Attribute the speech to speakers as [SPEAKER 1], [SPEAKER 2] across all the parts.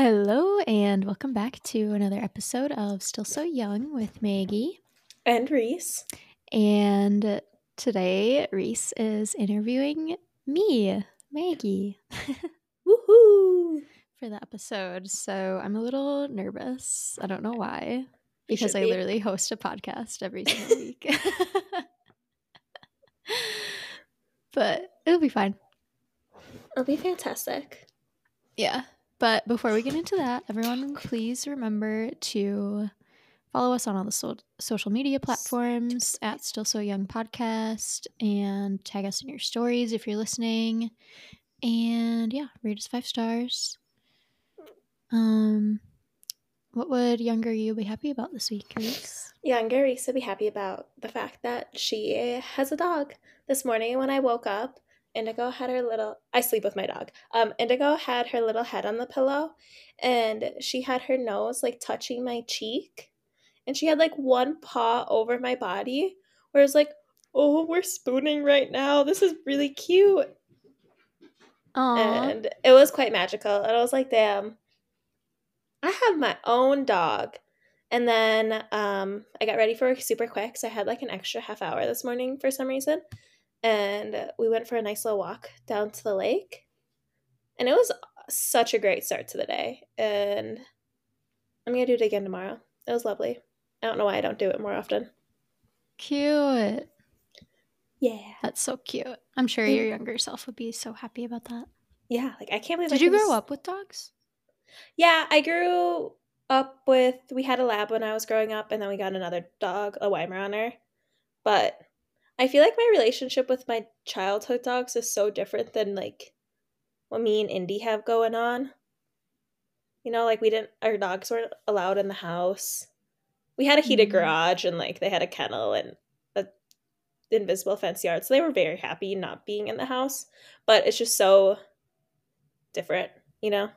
[SPEAKER 1] Hello, and welcome back to another episode of Still So Young with Maggie.
[SPEAKER 2] And Reece.
[SPEAKER 1] And today, Reece is interviewing me, Maggie,
[SPEAKER 2] Woohoo!
[SPEAKER 1] for the episode. So I'm a little nervous. I don't know why, because I
[SPEAKER 2] be.
[SPEAKER 1] literally host a podcast every single week. but it'll be fine.
[SPEAKER 2] It'll be fantastic.
[SPEAKER 1] Yeah. But before we get into that, everyone, please remember to follow us on all the so- social media platforms at Still So Young Podcast and tag us in your stories if you're listening. And yeah, rate us five stars. Um, what would younger you be happy about this week, Reece?
[SPEAKER 2] Younger Reece would be happy about the fact that she has a dog. This morning when I woke up, Indigo had her little I sleep with my dog. Um Indigo had her little head on the pillow and she had her nose like touching my cheek. And she had like one paw over my body where it's like, oh, we're spooning right now. This is really cute.
[SPEAKER 1] Aww.
[SPEAKER 2] and it was quite magical. And I was like, damn, I have my own dog. And then um, I got ready for work super quick. So I had like an extra half hour this morning for some reason. And we went for a nice little walk down to the lake. And it was such a great start to the day. And I'm going to do it again tomorrow. It was lovely. I don't know why I don't do it more often.
[SPEAKER 1] Cute.
[SPEAKER 2] Yeah.
[SPEAKER 1] That's so cute. I'm sure
[SPEAKER 2] Mm.
[SPEAKER 1] your younger self would be so happy about that.
[SPEAKER 2] Yeah. Like, I can't believe
[SPEAKER 1] Did
[SPEAKER 2] I
[SPEAKER 1] you grow
[SPEAKER 2] s-
[SPEAKER 1] up with dogs?
[SPEAKER 2] Yeah, I grew up with we had a lab when I was growing up and then we got another dog, a Weimaraner. But I feel like my relationship with my childhood dogs is so different than like what me and Indy have going on. You know, like we didn't our dogs weren't allowed in the house. We had a heated
[SPEAKER 1] Mm.
[SPEAKER 2] garage and like they had a kennel and a invisible fence yard. So they were very happy not being in the house. But it's just so different, you know?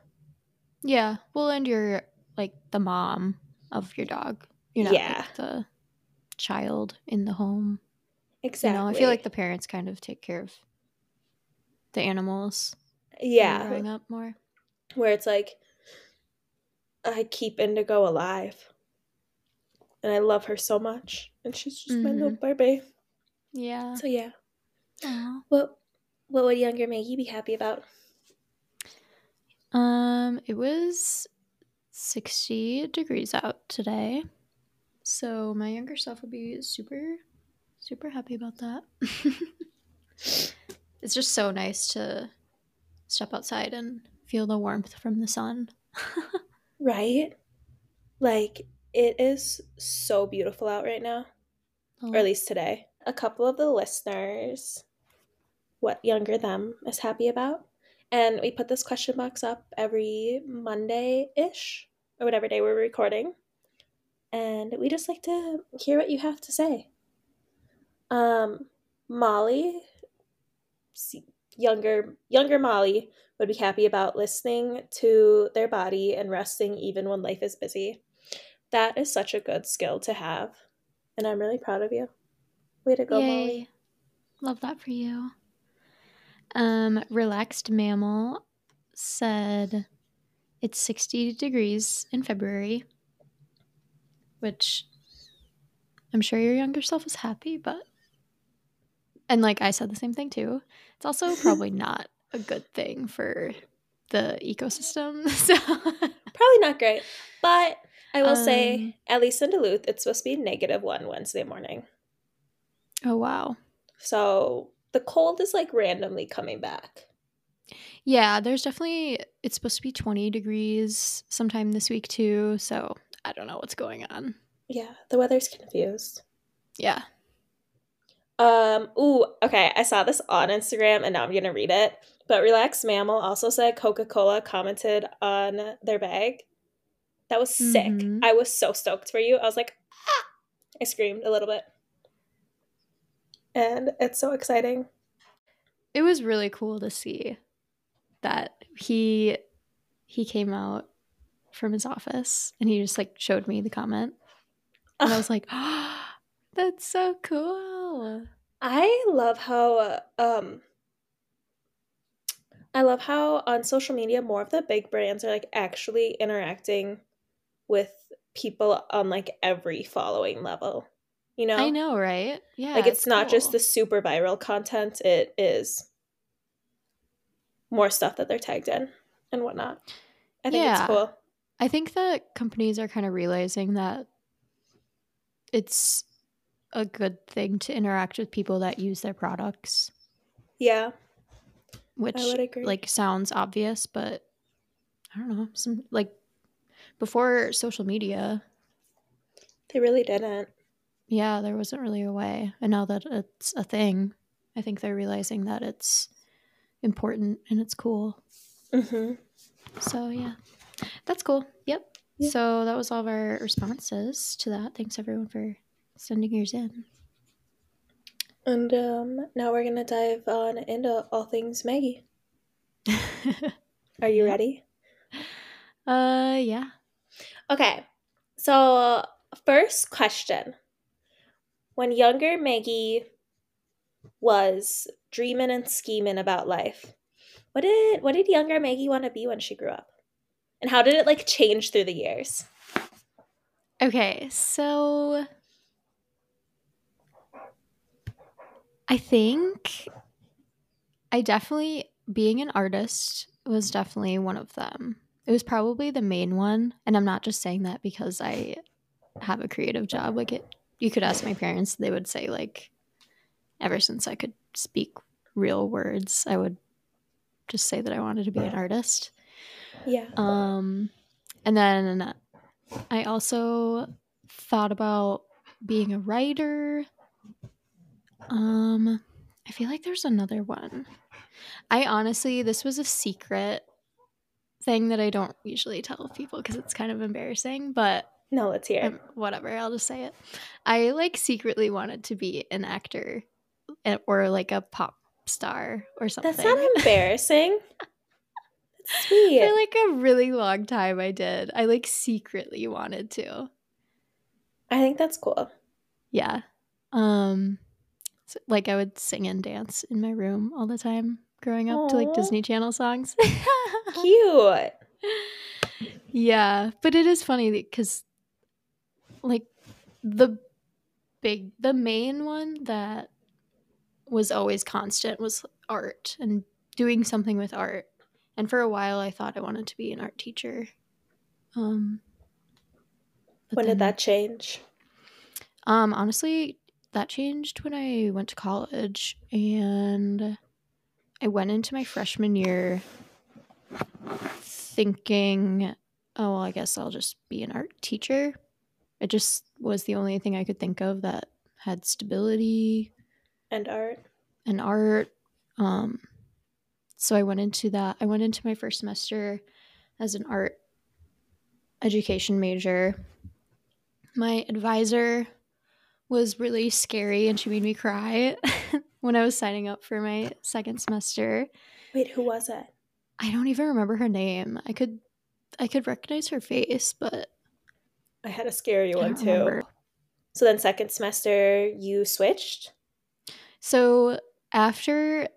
[SPEAKER 1] Yeah. Well, and you're like the mom of your dog. You're not
[SPEAKER 2] Yeah.
[SPEAKER 1] like the child in the home.
[SPEAKER 2] Exactly.
[SPEAKER 1] You know, I feel like the parents kind of take care of the animals.
[SPEAKER 2] yeah,
[SPEAKER 1] Growing up more.
[SPEAKER 2] where it's like I keep Indigo alive, and I love her so much, and she's just my little baby.
[SPEAKER 1] Yeah.
[SPEAKER 2] So yeah,
[SPEAKER 1] Aw.
[SPEAKER 2] what what would younger Maggie be happy about?
[SPEAKER 1] Um, it was 60 degrees out today. So my younger self would be super, super happy about that. it's just so nice to step outside and feel the warmth from the sun.
[SPEAKER 2] Right, like it is so beautiful out right now, oh. or at least today. A couple of the listeners, what younger them is happy about, and we put this question box up every Monday ish or whatever day we're recording. and we just like to hear what you have to say. Um, Molly, younger younger Molly would be happy about listening to their body and resting even when life is busy. That is such a good skill to have, and I'm really proud of you. Way to go, Molly.
[SPEAKER 1] Love that for you. Um, relaxed mammal said it's 60 degrees in February, which I'm sure your younger self is happy, but and like I said the same thing too. It's also probably not a good thing for the ecosystem. So
[SPEAKER 2] Probably not great, but I will
[SPEAKER 1] Um,
[SPEAKER 2] say, at least in Duluth, it's supposed to be negative one Wednesday morning.
[SPEAKER 1] Oh wow.
[SPEAKER 2] So the cold is like randomly coming back.
[SPEAKER 1] Yeah, there's definitely it's supposed to be 20 degrees sometime this week too, so I don't know what's going on.
[SPEAKER 2] Yeah, the weather's confused.
[SPEAKER 1] Yeah.
[SPEAKER 2] Um, ooh, okay, I saw this on Instagram and now I'm gonna read it. But Relax Mammal also said Coca Cola commented on their bag. That was sick.
[SPEAKER 1] Mhm.
[SPEAKER 2] I was so stoked for you. I was like, ah! I screamed a little bit. And it's so exciting.
[SPEAKER 1] It was really cool to see that he he came out from his office and he just like showed me the comment. And I was like, that's so cool.
[SPEAKER 2] I love how um I love how on social media more of the big brands are like actually interacting with people on like every following level. You know?
[SPEAKER 1] I know, right? Yeah.
[SPEAKER 2] Like it's, it's not cool. just the super viral content, it is more stuff that they're tagged in and whatnot. I think yeah. it's cool.
[SPEAKER 1] I think that companies are kind of realizing that it's a good thing to interact with people that use their products.
[SPEAKER 2] Yeah.
[SPEAKER 1] Which like sounds obvious, but I don't know. Some like before social media,
[SPEAKER 2] they really didn't.
[SPEAKER 1] Yeah, there wasn't really a way. And now that it's a thing, I think they're realizing that it's important and it's cool. Mm-hmm. So, yeah, that's cool. Yep. Yeah. So, that was all of our responses to that. Thanks, everyone, for sending yours in.
[SPEAKER 2] And um, now we're going to dive on into all things Maggie. Are you ready?
[SPEAKER 1] Uh, yeah.
[SPEAKER 2] Okay. So, first question. When younger Maggie was dreaming and scheming about life, what did what did younger Maggie want to be when she grew up? And how did it like change through the years?
[SPEAKER 1] Okay, so I think I definitely being an artist was definitely one of them. It was probably the main one, and I'm not just saying that because I have a creative job. Like it, you could ask my parents; they would say like, ever since I could speak real words, I would just say that I wanted to be an artist.
[SPEAKER 2] Yeah.
[SPEAKER 1] Um, and then I also thought about being a writer. Um, I feel like there's another one. I honestly, this was a secret thing that I don't usually tell people because it's kind of embarrassing, but
[SPEAKER 2] no, let's hear it. Um,
[SPEAKER 1] whatever, I'll just say it. I like secretly wanted to be an actor eh, or like a pop star or something.
[SPEAKER 2] That's not embarrassing. That's sweet.
[SPEAKER 1] For like a really long time, I did. I like secretly wanted to.
[SPEAKER 2] I think that's cool.
[SPEAKER 1] Yeah. Um, like I would sing and dance in my room all the time growing up Aww. to like Disney Channel songs.
[SPEAKER 2] Cute.
[SPEAKER 1] Yeah, but it is funny because like the big the main one that was always constant was art and doing something with art. And for a while I thought I wanted to be an art teacher. Um
[SPEAKER 2] when then, did that change?
[SPEAKER 1] Um honestly, that changed when I went to college and I went into my freshman year thinking, oh, well, I guess I'll just be an art teacher. It just was the only thing I could think of that had stability
[SPEAKER 2] and art
[SPEAKER 1] and art. Um, so I went into that. I went into my first semester as an art education major. My advisor was really scary and she made me cry when I was signing up for my second semester.
[SPEAKER 2] Wait, who was it?
[SPEAKER 1] I don't even remember her name. I could I could recognize her face, but
[SPEAKER 2] I had a scary one too. Remember. So then second semester you switched?
[SPEAKER 1] So after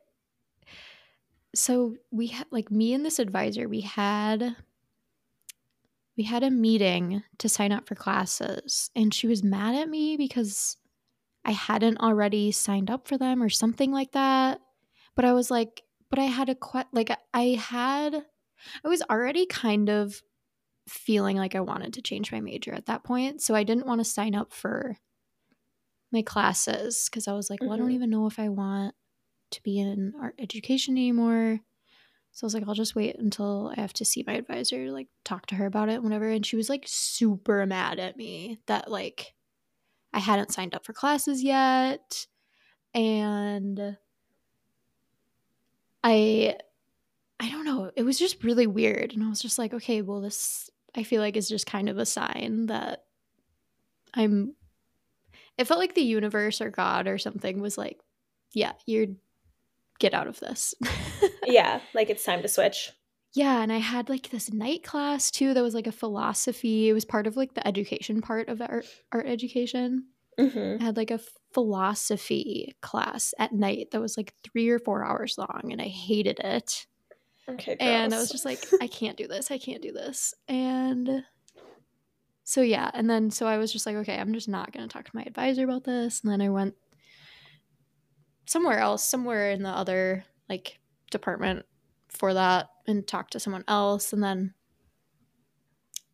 [SPEAKER 1] so we had like me and this advisor, we had we had a meeting to sign up for classes and she was mad at me because I hadn't already signed up for them or something like that. But I was like, but I had a que- like I had I was already kind of feeling like I wanted to change my major at that point, so I didn't want to sign up for my classes cuz I was like, mm-hmm. well, I don't mm-hmm. even know if I want to be in art education anymore. So I was like, I'll just wait until I have to see my advisor, like talk to her about it, whatever. And she was like super mad at me that like I hadn't signed up for classes yet. And I I don't know, it was just really weird. And I was just like, okay, well this I feel like is just kind of a sign that I'm it felt like the universe or God or something was like, yeah, you're get out of this.
[SPEAKER 2] yeah, like it's time to switch.
[SPEAKER 1] Yeah, and I had like this night class too that was like a philosophy. It was part of like the education part of art, art education. Mm-hmm. I had like a philosophy class at night that was like three or four hours long, and I hated it.
[SPEAKER 2] Okay.
[SPEAKER 1] And I was just like, I can't do this. I can't do this. And so yeah, and then so I was just like, okay, I'm just not gonna talk to my advisor about this. And then I went somewhere else, somewhere in the other like department for that and talked to someone else. And then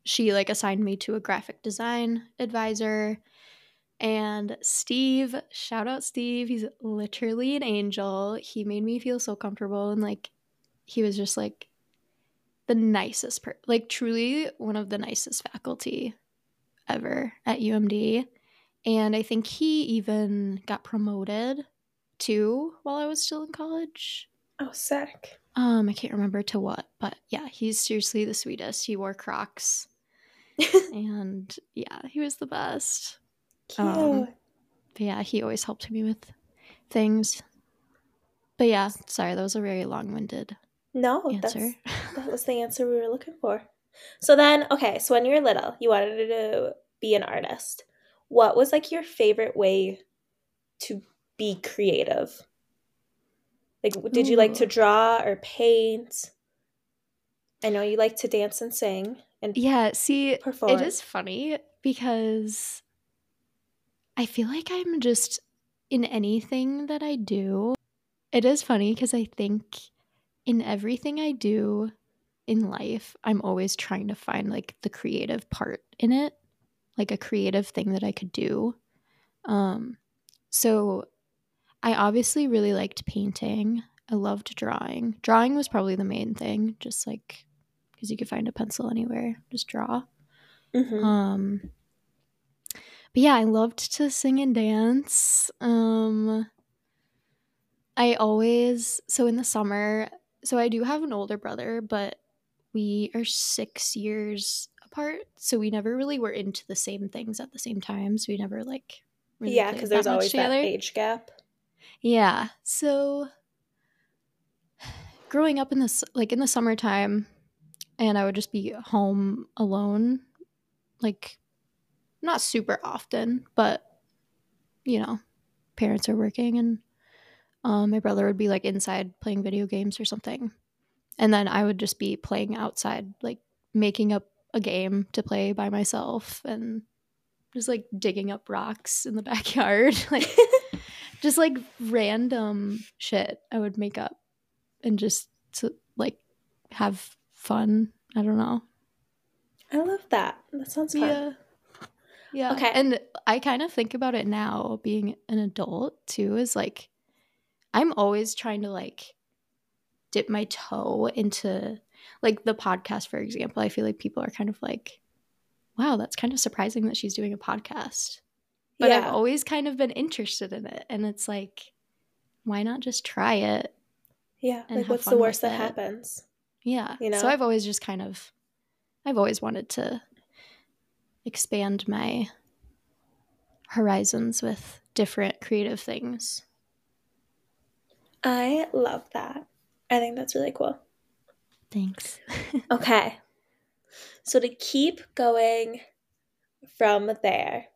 [SPEAKER 1] she like assigned me to a graphic design advisor. And Steve, shout out Steve, he's literally an angel. He made me feel so comfortable and like he was just like the nicest per like truly one of the nicest faculty ever at UMD. And I think he even got promoted too while I was still in college.
[SPEAKER 2] Oh, sick.
[SPEAKER 1] Um, I can't remember to what, but yeah, he's seriously the sweetest. He wore Crocs, and yeah, he was the best.
[SPEAKER 2] Cute.
[SPEAKER 1] Um, But yeah, he always helped me with things. But yeah, sorry, that was a very long-winded
[SPEAKER 2] no,
[SPEAKER 1] answer.
[SPEAKER 2] that's that was the answer we were looking for. So then, okay, so when you were little, you wanted to be an artist. What was like your favorite way to be creative? Like, did you like to draw or paint? I know you like to dance and sing and
[SPEAKER 1] Yeah, see,
[SPEAKER 2] perform.
[SPEAKER 1] it is funny because I feel like I'm just in anything that I do. It is funny because I think in everything I do in life, I'm always trying to find like the creative part in it, like a creative thing that I could do. Um, so I obviously really liked painting. I loved drawing. Drawing was probably the main thing, just like because you could find a pencil anywhere, just draw.
[SPEAKER 2] Mhm.
[SPEAKER 1] Um, but yeah, I loved to sing and dance. Um, I always so in the summer. So I do have an older brother, but we are six years apart, so we never really were into the same things at the same time. So we never like really
[SPEAKER 2] yeah, because there's always that age gap.
[SPEAKER 1] Yeah. So growing up in this like in the summertime and I would just be home alone like not super often, but you know, parents are working and um, my brother would be like inside playing video games or something. And then I would just be playing outside like making up a game to play by myself and just like digging up rocks in the backyard like just like random shit I would make up and just to like have fun. I don't know.
[SPEAKER 2] I love that. That sounds fun.
[SPEAKER 1] Yeah. Yeah.
[SPEAKER 2] Okay.
[SPEAKER 1] And I kind of think about it now being an adult too is like I'm always trying to like dip my toe into like the podcast for example. I feel like people are kind of like wow, that's kind of surprising that she's doing a podcast. But I've always kind of been interested in it and it's like why not just try it?
[SPEAKER 2] Yeah. Like, what's the worst that
[SPEAKER 1] it.
[SPEAKER 2] happens?
[SPEAKER 1] Yeah.
[SPEAKER 2] You
[SPEAKER 1] So? I've always just kind of I've always wanted to expand my horizons with different creative things.
[SPEAKER 2] I love that. I think that's really cool.
[SPEAKER 1] Thanks.
[SPEAKER 2] Okay. So to keep going from there,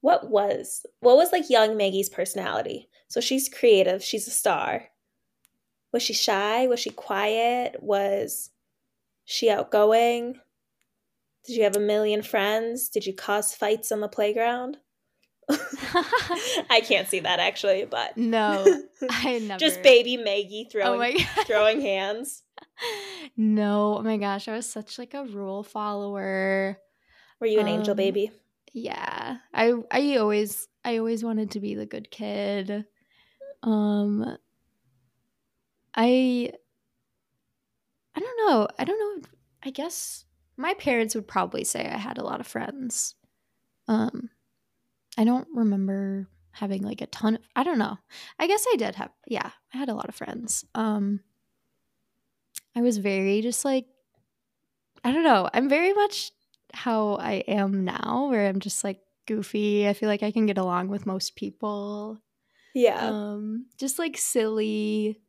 [SPEAKER 2] what was what was like young Maggie's personality? So she's creative, she's a star. Was she shy? Was she quiet? Was she outgoing? Did you have a million friends? Did you cause fights on the playground? I can't see that actually, but
[SPEAKER 1] no, I never.
[SPEAKER 2] just baby Maggie throwing
[SPEAKER 1] Oh
[SPEAKER 2] throwing hands.
[SPEAKER 1] no, oh my gosh, I was such like a rule follower.
[SPEAKER 2] Were you an angel
[SPEAKER 1] Um,
[SPEAKER 2] baby?
[SPEAKER 1] Yeah. I I always I always wanted to be the good kid. Um I I don't know. I don't know. I guess my parents would probably say I had a lot of friends. Um I don't remember having like a ton of I don't know. I guess I did have yeah, I had a lot of friends. Um I was very just like I don't know. I'm very much how I am now where I'm just like goofy. I feel like I can get along with most people.
[SPEAKER 2] Yeah.
[SPEAKER 1] Um just like silly.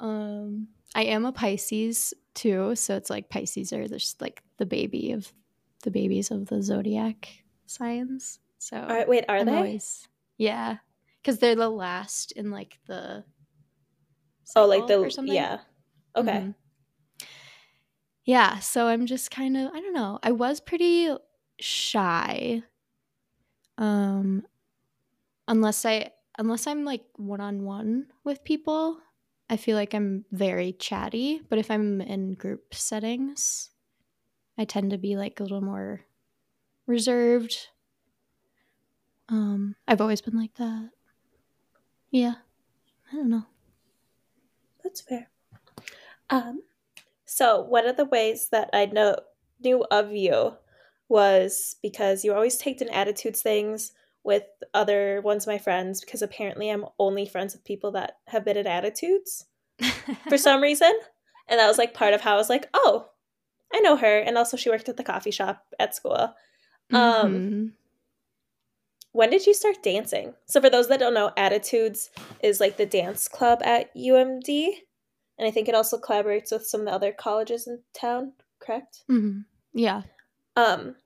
[SPEAKER 1] Um I am a Pisces too, so it's like Pisces are just like the baby of the babies of the zodiac signs. So
[SPEAKER 2] All right, wait, are
[SPEAKER 1] I'm
[SPEAKER 2] they?
[SPEAKER 1] always yeah, because they're the last in like the
[SPEAKER 2] oh, like the
[SPEAKER 1] or something.
[SPEAKER 2] yeah. Okay. Mm-hmm.
[SPEAKER 1] Yeah, so I'm just kind of I don't know. I was pretty shy. Um unless I unless I'm like one-on-one with people, I feel like I'm very chatty, but if I'm in group settings, I tend to be like a little more reserved. Um I've always been like that. Yeah. I don't know.
[SPEAKER 2] That's fair. Um so one of the ways that I know knew of you was because you always take an attitudes things with other ones of my friends because apparently I'm only friends with people that have been in attitudes for some reason. And that was like part of how I was like, oh, I know her. And also she worked at the coffee shop at school. Um, mm-hmm. Um when did you start dancing? So for those that don't know, Attitudes is like the dance club at UMD and I think it also collaborates with some of the other colleges in town. Correct?
[SPEAKER 1] Mm-hmm. Yeah.
[SPEAKER 2] Um,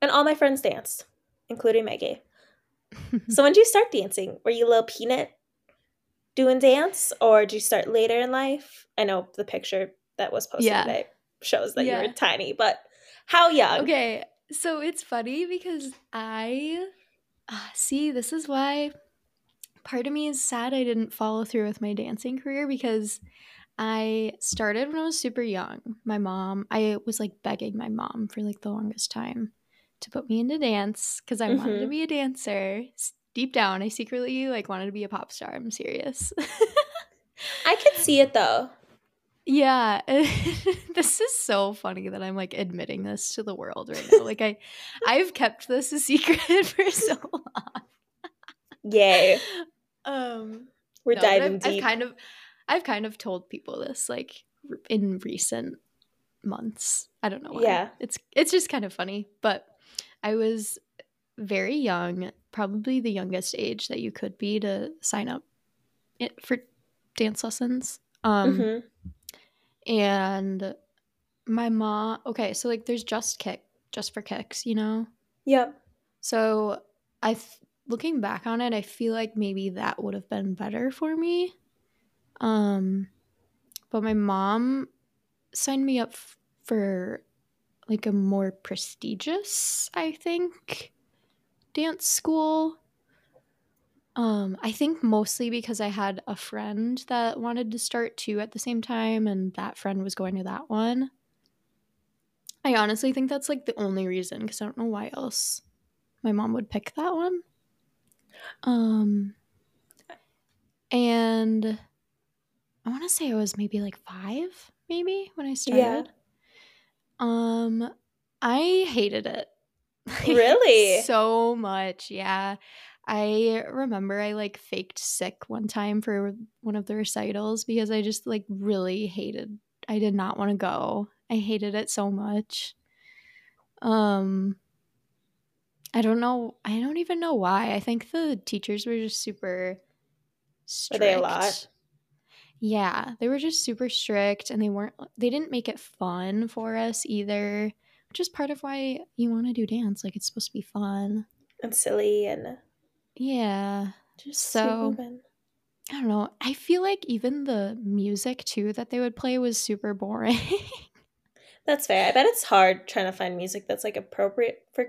[SPEAKER 2] and all my friends danced, including Maggie. so when did you start dancing? Were you a little peanut doing dance, or did you start later in life? I know the picture that was posted yeah. today shows that yeah. you were tiny, but how young?
[SPEAKER 1] Okay, so it's funny because I uh, see this is why part of me is sad I didn't follow through with my dancing career because I started when I was super young. My mom, I was like begging my mom for like the longest time to put me into dance because I mm-hmm. wanted to mm-hmm. be a dancer. Deep down, I secretly like wanted to be a pop star. I'm serious.
[SPEAKER 2] I could see it though.
[SPEAKER 1] Yeah, this is so funny that I'm like admitting this to the world right now. Like I, I've kept this a secret for so long.
[SPEAKER 2] Yay!
[SPEAKER 1] Um,
[SPEAKER 2] we're no, diving
[SPEAKER 1] I've,
[SPEAKER 2] deep.
[SPEAKER 1] I've kind of, I've kind of told people this like in recent months. I don't know why.
[SPEAKER 2] Yeah.
[SPEAKER 1] It's it's just kind of funny, but I was very young, probably the youngest age that you could be to sign up for dance lessons. Um mm-hmm. and my mom, okay, so like there's just kick, just for kicks, you know?
[SPEAKER 2] Yep.
[SPEAKER 1] So I looking back on it, I feel like maybe that would have been better for me. Um, but my mom signed me up f- for like a more prestigious, I think, dance school. Um, I think mostly because I had a friend that wanted to start too at the same time, and that friend was going to that one. I honestly think that's like the only reason because I don't know why else my mom would pick that one. Um, and I want to say I was maybe like five, maybe when I started. Yeah. Um, I hated it.
[SPEAKER 2] Really?
[SPEAKER 1] so much, yeah. I remember I like faked sick one time for one of the recitals because I just like really hated. I did not want to go. I hated it so much. Um I don't know. I don't even know why. I think the teachers were just super strict. Were they a lot? Yeah, they were just super strict and they weren't they didn't make it fun for us either, which is part of why you want to do dance. Like it's supposed to be fun
[SPEAKER 2] and silly and
[SPEAKER 1] yeah. Just so I don't know. I feel like even the music too that they would play was super boring.
[SPEAKER 2] that's fair. I bet it's hard trying to find music that's like appropriate for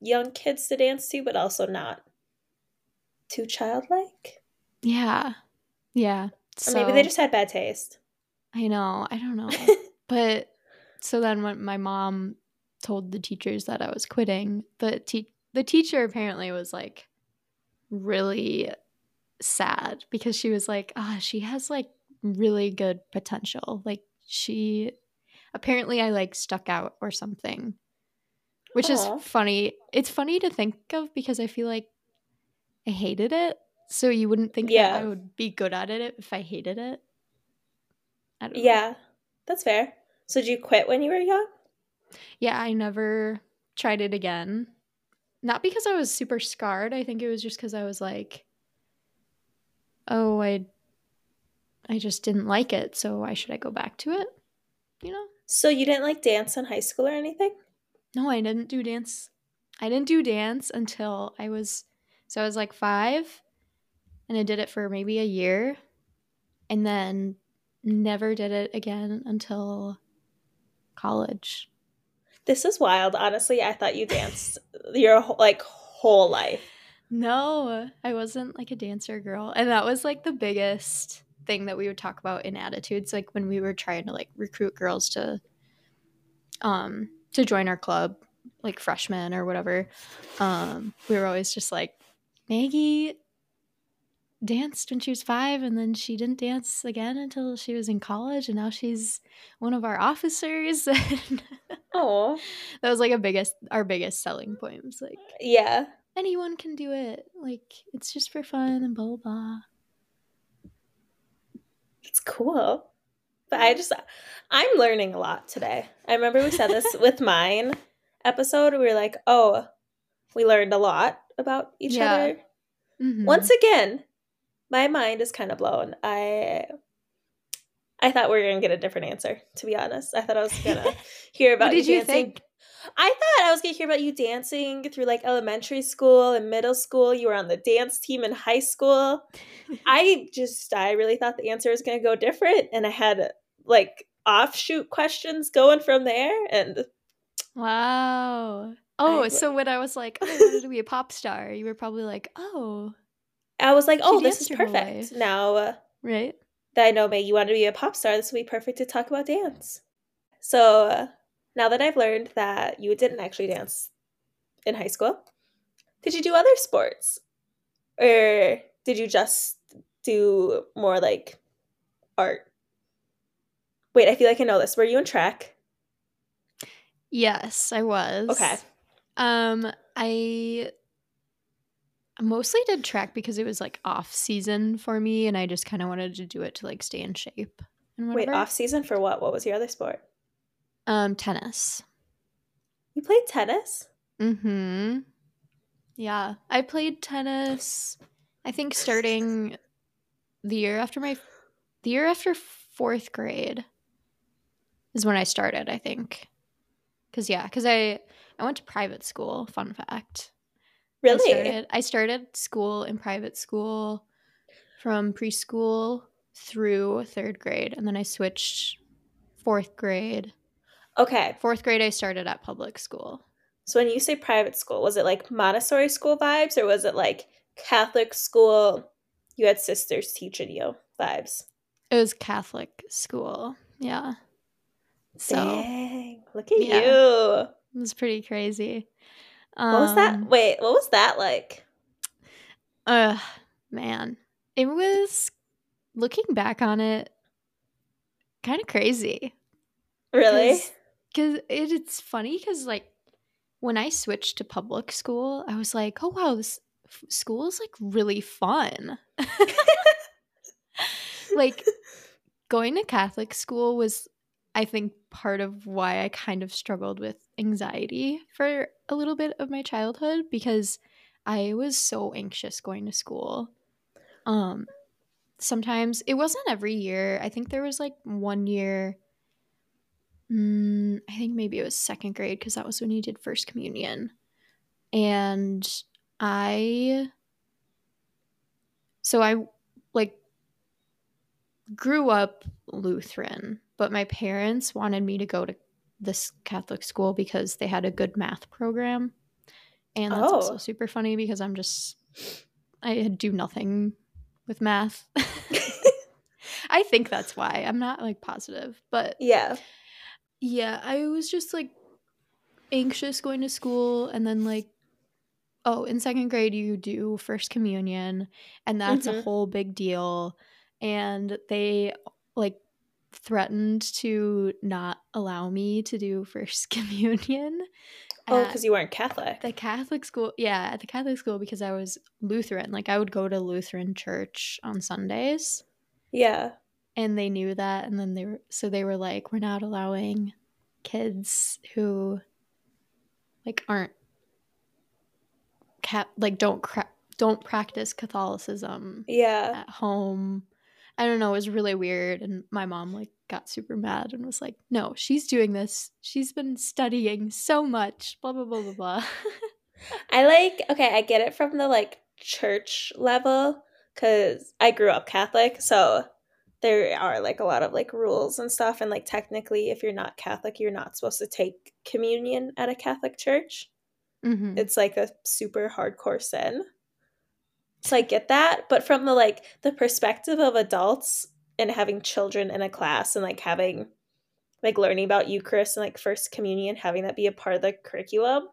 [SPEAKER 2] young kids to dance to, but also not too childlike.
[SPEAKER 1] Yeah. Yeah.
[SPEAKER 2] So, or maybe they just had bad taste.
[SPEAKER 1] I know. I don't know. but so then when my mom told the teachers that I was quitting, the te- the teacher apparently was like really sad because she was like, "Ah, oh, she has like really good potential. Like she apparently I like stuck out or something." Which Aww. is funny. It's funny to think of because I feel like I hated it so you wouldn't think yeah. that I would be good at it if I hated it?
[SPEAKER 2] I yeah, that's fair. So did you quit when you were young?
[SPEAKER 1] Yeah, I never tried it again. Not because I was super scarred. I think it was just because I was like, oh, I, I just didn't like it. So why should I go back to it? You know.
[SPEAKER 2] So you didn't like dance in high school or anything?
[SPEAKER 1] No, I didn't do dance. I didn't do dance until I was so I was like five and I did it for maybe a year. And then never did it again until college.
[SPEAKER 2] This is wild. Honestly, I thought you danced your like whole life.
[SPEAKER 1] No, I wasn't like a dancer girl. And that was like the biggest thing that we would talk about in attitudes like when we were trying to like recruit girls to um to join our club like freshmen or whatever. Um we were always just like Maggie danced when she was five and then she didn't dance again until she was in college and now she's one of our officers.
[SPEAKER 2] Oh
[SPEAKER 1] that was like a biggest our biggest selling point. Was like
[SPEAKER 2] yeah.
[SPEAKER 1] Anyone can do it. Like it's just for fun and blah blah blah.
[SPEAKER 2] It's cool but i just i'm learning a lot today i remember we said this with mine episode we were like oh we learned a lot about each yeah. other mm-hmm. once again my mind is kind of blown. I I thought we were gonna get a different answer. To be honest, I thought I was gonna hear about. what did you, you think? I thought I was gonna hear about you dancing through like elementary school and middle school. You were on the dance team in high school. I just I really thought the answer was gonna go different, and I had like offshoot questions going from there. And
[SPEAKER 1] wow. Oh, I, so when I was like, oh, I wanted to be a pop star, you were probably like, oh,
[SPEAKER 2] I was like, oh, this is perfect. Now, uh,
[SPEAKER 1] right?
[SPEAKER 2] That I know, May, you want to be a pop star. This would be perfect to talk about dance. So uh, now that I've learned that you didn't actually dance in high school, did you do other sports, or did you just do more like art? Wait, I feel like I know this. Were you in track?
[SPEAKER 1] Yes, I was.
[SPEAKER 2] Okay.
[SPEAKER 1] Um, I mostly did track because it was like off season for me and I just kind of wanted to do it to like stay in shape.
[SPEAKER 2] Wait, off season for what? What was your other sport?
[SPEAKER 1] Um, tennis.
[SPEAKER 2] You played tennis?
[SPEAKER 1] Mm Mhm. Yeah, I played tennis I think starting the year after my the year after 4th grade is when I started, I think. Cuz yeah, cuz I I went to private school, fun fact.
[SPEAKER 2] Really?
[SPEAKER 1] I started, I started school in private school from preschool through third grade, and then I switched fourth grade.
[SPEAKER 2] Okay.
[SPEAKER 1] Fourth grade, I started at public school.
[SPEAKER 2] So when you say private school, was it like Montessori school vibes, or was it like Catholic school? You had sisters teaching you vibes.
[SPEAKER 1] It was Catholic school. Yeah.
[SPEAKER 2] So, Dang, look at yeah, you.
[SPEAKER 1] It was pretty crazy.
[SPEAKER 2] Um, what was that? Um, Wait, what was that like?
[SPEAKER 1] Uh, man, it was looking back on it, kind of crazy.
[SPEAKER 2] Really?
[SPEAKER 1] Because it, it's funny because like when I switched to public school, I was like, oh wow, this f- school is like really fun. like going to Catholic school was I think part of why I kind of struggled with anxiety for a little bit of my childhood because I was so anxious going to school. Um sometimes it wasn't every year. I think there was like one year mm, I think maybe it was second grade because that was when you did first communion. And I so I like grew up Lutheran but my parents wanted me to go to this Catholic school because they had a good math program. And that's oh. also super funny because I'm just I do nothing with math. I think that's why. I'm not like positive, but
[SPEAKER 2] yeah.
[SPEAKER 1] Yeah, I was just like anxious going to school and then like oh, in second grade you do first communion and that's mm-hmm. a whole big deal and they like threatened to not allow me to do first communion.
[SPEAKER 2] Oh, because you weren't Catholic.
[SPEAKER 1] The Catholic school, yeah, at the Catholic school because I was Lutheran. Like I would go to Lutheran church on Sundays.
[SPEAKER 2] Yeah.
[SPEAKER 1] And they knew that, and then they were so they were like, "We're not allowing kids who like aren't cat like don't cra- don't practice Catholicism.
[SPEAKER 2] Yeah.
[SPEAKER 1] At home I don't know, it was really weird. And my mom like got super mad and was like, no, she's doing this. She's been studying so much, blah, blah, blah, blah, blah.
[SPEAKER 2] I like, okay, I get it from the like church level because I grew up Catholic. So there are like a lot of like rules and stuff and like technically if you're not catholic you're not supposed to take communion at a catholic church. Mm-hmm. it's like a super hardcore sin. So i get that but from the like the perspective of adults and having children in a class and like having like learning about eucharist and like first communion having that be a part of the curriculum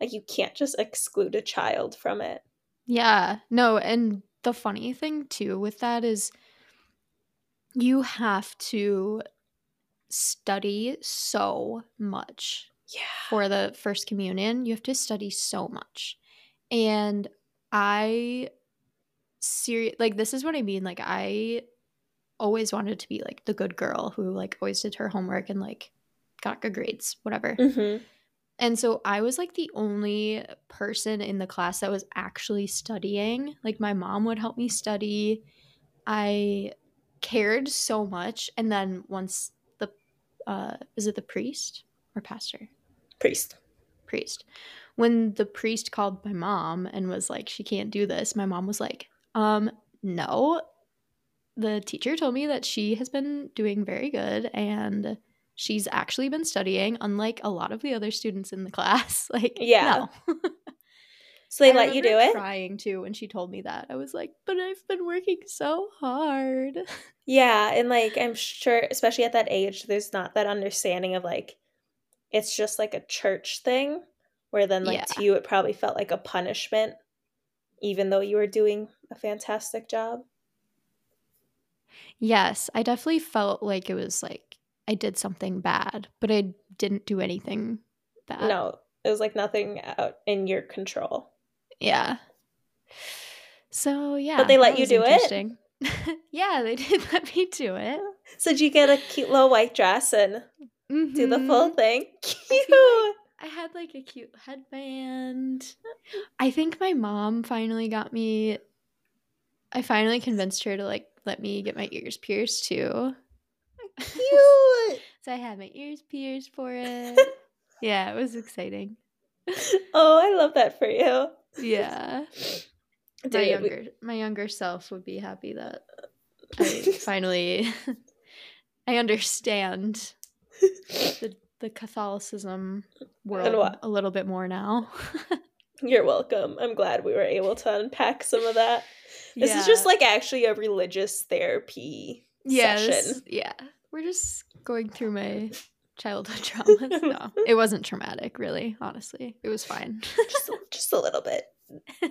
[SPEAKER 2] like you can't just exclude a child from it.
[SPEAKER 1] Yeah. No and the funny thing too with that is you have to study so much
[SPEAKER 2] yeah.
[SPEAKER 1] for the first communion. You have to study so much. And I serious like this is what I mean. Like I always wanted to be like the good girl who like always did her homework and like got good grades, whatever.
[SPEAKER 2] Mm-hmm.
[SPEAKER 1] And so I was like the only person in the class that was actually studying. Like my mom would help me study. I cared so much and then once the uh is it the priest or pastor?
[SPEAKER 2] Priest.
[SPEAKER 1] Priest. When the priest called my mom and was like she can't do this my mom was like um no. The teacher told me that she has been doing very good and she's actually been studying unlike a lot of the other students in the class. Like
[SPEAKER 2] yeah. no. So they
[SPEAKER 1] I
[SPEAKER 2] let you do it?
[SPEAKER 1] Trying to when she told me that. I was like, but I've been working so hard.
[SPEAKER 2] Yeah, and like I'm sure especially at that age there's not that understanding of like it's just like a church thing where then like yeah. to you it probably felt like a punishment even though you were doing a fantastic job.
[SPEAKER 1] Yes, I definitely felt like it was like I did something bad, but I didn't do anything bad.
[SPEAKER 2] No, it was like nothing out in your control.
[SPEAKER 1] Yeah. So yeah.
[SPEAKER 2] But they let you do it?
[SPEAKER 1] yeah, they did let me do it.
[SPEAKER 2] So did you get a cute little white dress and mm-hmm. do the full mm-hmm. thing? Cute.
[SPEAKER 1] I, like I had like a cute headband. I think my mom finally got me I finally convinced her to like let me get my ears pierced too.
[SPEAKER 2] Cute.
[SPEAKER 1] so I had my ears pierced for it. yeah, it was exciting.
[SPEAKER 2] Oh, I love that for you.
[SPEAKER 1] Yeah. my younger my younger self would be happy that I finally I understand the the Catholicism world a little bit more now.
[SPEAKER 2] You're welcome. I'm glad we were able to unpack some of that. This yeah. is just like actually a religious therapy yeah, session.
[SPEAKER 1] Yeah. We're just going through my childhood traumas. no, it wasn't traumatic, really. Honestly, it was fine.
[SPEAKER 2] just, just a little bit.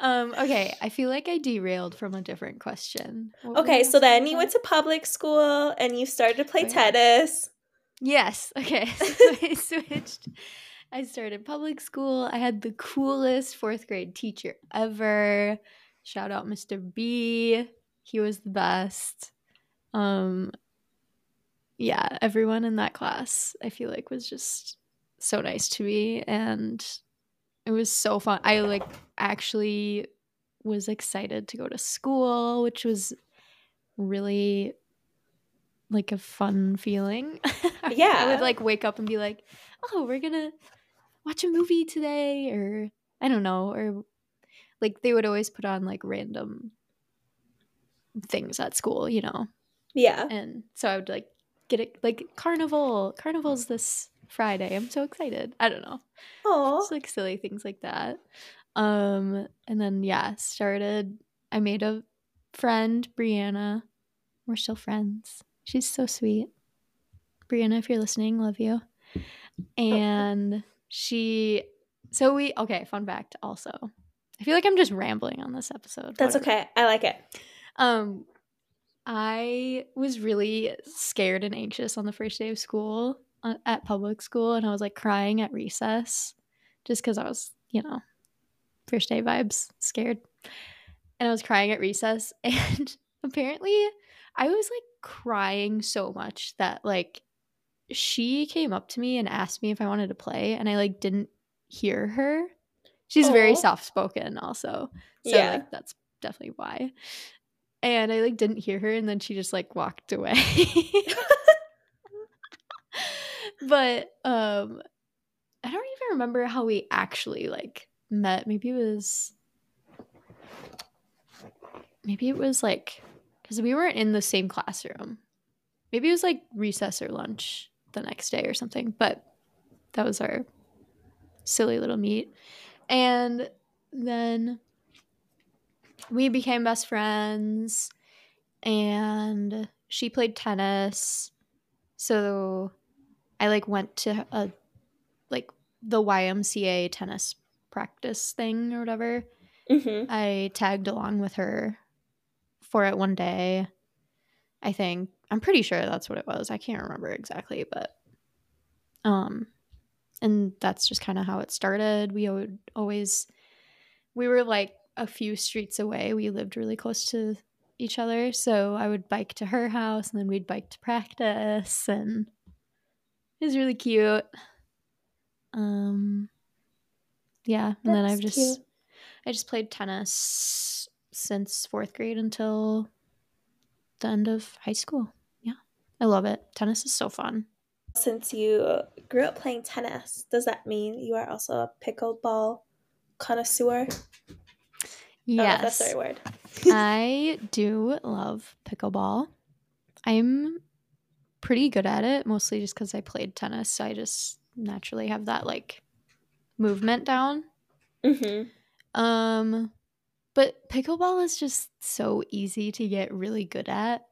[SPEAKER 1] um. Okay, I feel like I derailed from a different question.
[SPEAKER 2] What okay, so then you went to public school and you started to play oh, tennis.
[SPEAKER 1] Yes. Okay. So I switched. I started public school. I had the coolest fourth grade teacher ever. Shout out Mr. B. He was the best. Um, yeah, everyone in that class I feel like was just so nice to me and it was so fun. I like actually was excited to go to school, which was really like a fun feeling.
[SPEAKER 2] Yeah.
[SPEAKER 1] I would like wake up and be like, "Oh, we're going to watch a movie today or I don't know, or like they would always put on like random things at school, you know.
[SPEAKER 2] Yeah.
[SPEAKER 1] And so I would like get it like carnival. Carnival's this Friday. I'm so excited. I don't know.
[SPEAKER 2] Oh,
[SPEAKER 1] Just like silly things like that. Um, and then yeah, started. I made a friend, Brianna. We're still friends. She's so sweet. Brianna, if you're listening, love you. And she, so we, okay, fun fact also. I feel like I'm just rambling on this episode.
[SPEAKER 2] That's whatever. okay. I like it.
[SPEAKER 1] Um, I was really scared and anxious on the first day of school uh, at public school, and I was like crying at recess just because I was, you know, first day vibes, scared. And I was crying at recess, and apparently I was like crying so much that like she came up to me and asked me if I wanted to play, and I like didn't hear her. She's Aww. very soft spoken, also. So yeah. like that's definitely why and I like didn't hear her and then she just like walked away. but um I don't even remember how we actually like met. Maybe it was maybe it was like cuz because we weren't in the same classroom. Maybe it was like recess or lunch the next day or something, but that was our silly little meet. And then we became best friends and she played tennis. So I like went to a like the YMCA tennis practice thing or whatever. Mm-hmm. I tagged along with her for it one day. I think I'm pretty sure that's what it was. I can't remember exactly, but um and that's just kind of how it started. We would always we were like a few streets away. We lived really close to each other, so I would bike to her house and then we'd bike to practice and it was really cute. Um yeah, and that's then I've just cute. I just played tennis since 4th grade until the end of high school. Yeah. I love it. Tennis is so fun.
[SPEAKER 2] Since you grew up playing tennis, does that mean you are also a pickleball connoisseur?
[SPEAKER 1] Yes. that's the right word. I do love pickleball. I'm pretty good at it, mostly just because I played tennis. So I just naturally have that like movement down. Mm-hmm. Um, but pickleball is just so easy to get really good at.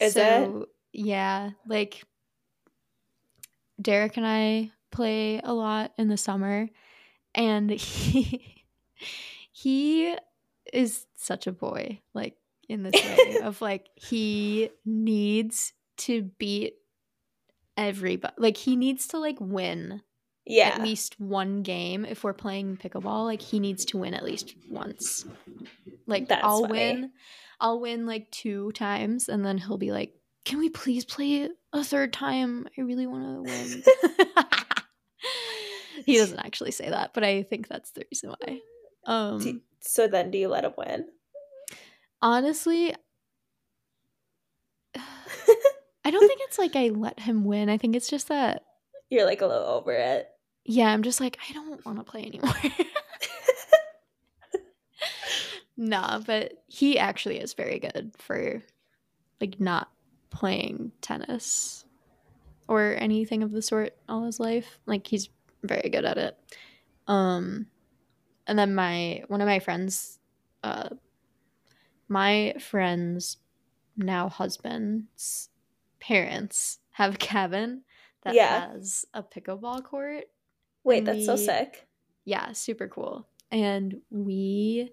[SPEAKER 1] Is so, it? Yeah, like Derek and I play a lot in the summer, and he he is such a boy, like in this way of like he needs to beat everybody. Like he needs to like win yeah. at least one game if we're playing pickleball. Like he needs to win at least once. Like That's I'll funny. win, I'll win like two times, and then he'll be like, "Can we please play a third time? I really want to win." he doesn't actually say that, but I think that's the reason why. Um,
[SPEAKER 2] so then, do you let him win?
[SPEAKER 1] Honestly, I don't think it's like I let him win. I think it's just that
[SPEAKER 2] you're like a little over it.
[SPEAKER 1] Yeah, I'm just like I don't want to play anymore. nah, but he actually is very good for like not playing tennis or anything of the sort all his life. Like he's very good at it. Um and then my one of my friends uh my friend's now husband's parents have a cabin that yeah. has a pickleball court.
[SPEAKER 2] Wait, that's we, so sick.
[SPEAKER 1] Yeah, super cool. And we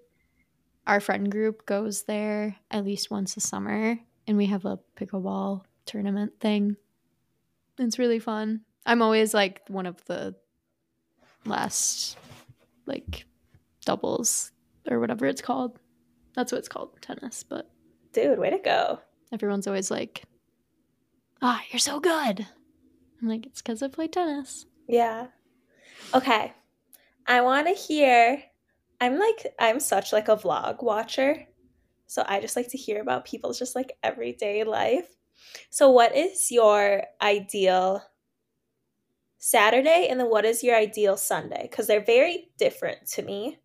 [SPEAKER 1] our friend group goes there at least once a summer and we have a pickleball tournament thing. It's really fun. I'm always like one of the last like doubles or whatever it's called. That's what it's called, tennis, but
[SPEAKER 2] dude, way to go.
[SPEAKER 1] Everyone's always like, "Ah, you're so good." I'm like, "It's cuz I play tennis."
[SPEAKER 2] Yeah. Okay. I want to hear I'm like I'm such like a vlog watcher. So I just like to hear about people's just like everyday life. So what is your ideal Saturday and then what is your ideal Sunday? Cuz they're very different to me.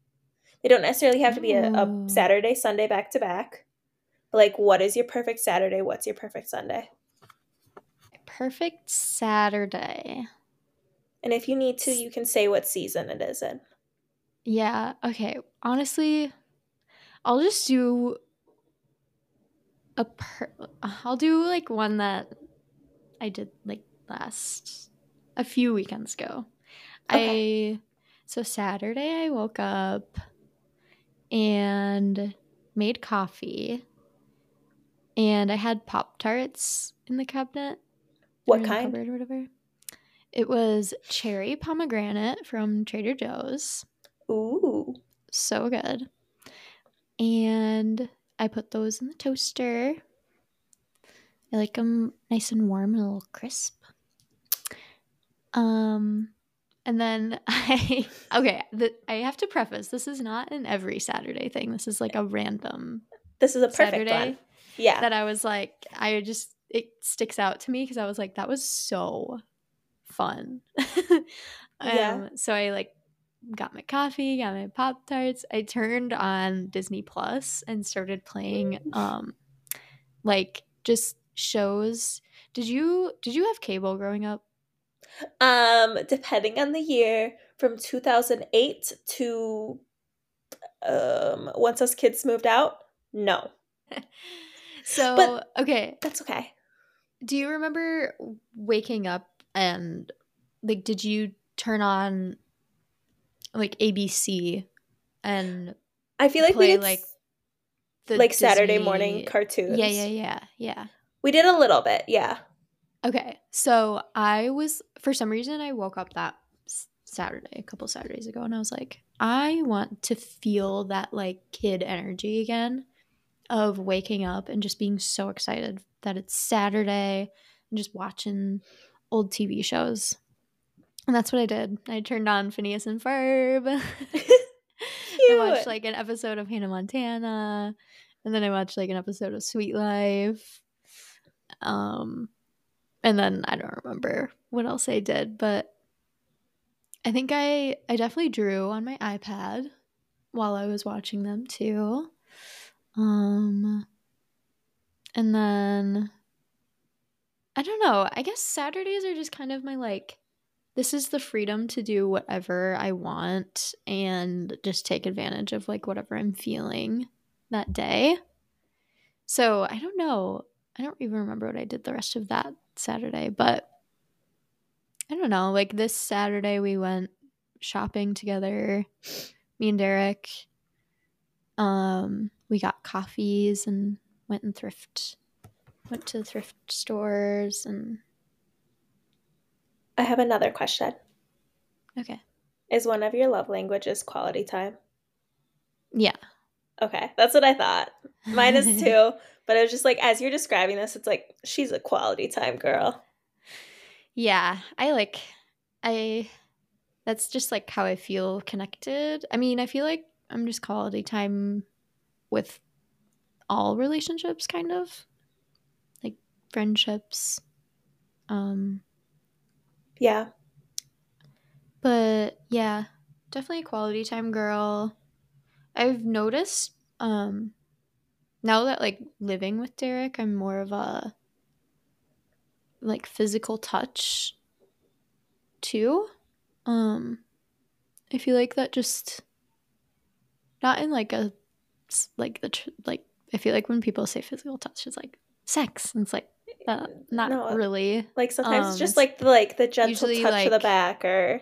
[SPEAKER 2] They don't necessarily have to be a, a oh. Saturday, Sunday back to back. Like, what is your perfect Saturday? What's your perfect Sunday?
[SPEAKER 1] Perfect Saturday.
[SPEAKER 2] And if you need to, you can say what season it is in.
[SPEAKER 1] Yeah. Okay. Honestly, I'll just do a per. I'll do like one that I did like last a few weekends ago. Okay. I so Saturday I woke up and made coffee. And I had Pop Tarts in the cabinet.
[SPEAKER 2] What kind?
[SPEAKER 1] or whatever. It was cherry pomegranate from Trader Joe's.
[SPEAKER 2] Ooh.
[SPEAKER 1] So good. And I put those in the toaster. I like them nice and warm and a little crisp. Um, and then I okay, the, I have to preface this is not an every Saturday thing. This is like a random.
[SPEAKER 2] This is a perfect Saturday one. Yeah.
[SPEAKER 1] That I was like, I just it sticks out to me because I was like, that was so fun. um, yeah. So I like got my coffee, got my pop tarts. I turned on Disney Plus and started playing um like just shows. Did you did you have cable growing up?
[SPEAKER 2] Um, depending on the year, from 2008 to um once us kids moved out, no.
[SPEAKER 1] so but okay,
[SPEAKER 2] that's okay.
[SPEAKER 1] Do you remember waking up and like did you turn on like ABC and
[SPEAKER 2] I feel like play, we did like the like Disney... Saturday morning cartoons.
[SPEAKER 1] Yeah, yeah, yeah, yeah.
[SPEAKER 2] We did a little bit, yeah.
[SPEAKER 1] Okay, so I was for some reason I woke up that Saturday, a couple Saturdays ago, and I was like, I want to feel that like kid energy again of waking up and just being so excited that it's Saturday and just watching old TV shows. And that's what I did. I turned on Phineas and Ferb. I watched like an episode of Hannah Montana, and then I watched like an episode of Suite Life. Um, and then I don't remember what else I did, but I think I I definitely drew on my iPad while I was watching them too. Um and then I don't know. I guess Saturdays are just kind of my like this is the freedom to do whatever I want and just take advantage of like whatever I'm feeling that day. So, I don't know. I don't even remember what I did the rest of that Saturday, but I don't know. Like this Saturday, we went shopping together, me and Derek. Um, we got coffees and went and thrift, went to thrift stores and.
[SPEAKER 2] I have another question.
[SPEAKER 1] Okay.
[SPEAKER 2] Is one of your love languages quality time?
[SPEAKER 1] Yeah.
[SPEAKER 2] Okay, that's what I thought. Mine is too, but it was just like as you're describing this, it's like she's a quality time girl.
[SPEAKER 1] Yeah, I like I that's just like how I feel connected. I mean, I feel like I'm just quality time with all relationships kind of. Like friendships. Um
[SPEAKER 2] yeah.
[SPEAKER 1] But yeah, definitely a quality time girl. I've noticed um now that like living with Derek, I'm more of a like physical touch too. Um I feel like that just not in like a like the tr- like I feel like when people say physical touch it's like sex and it's like uh, not no, really.
[SPEAKER 2] Like sometimes um, it's just like the like the gentle touch like, to the back or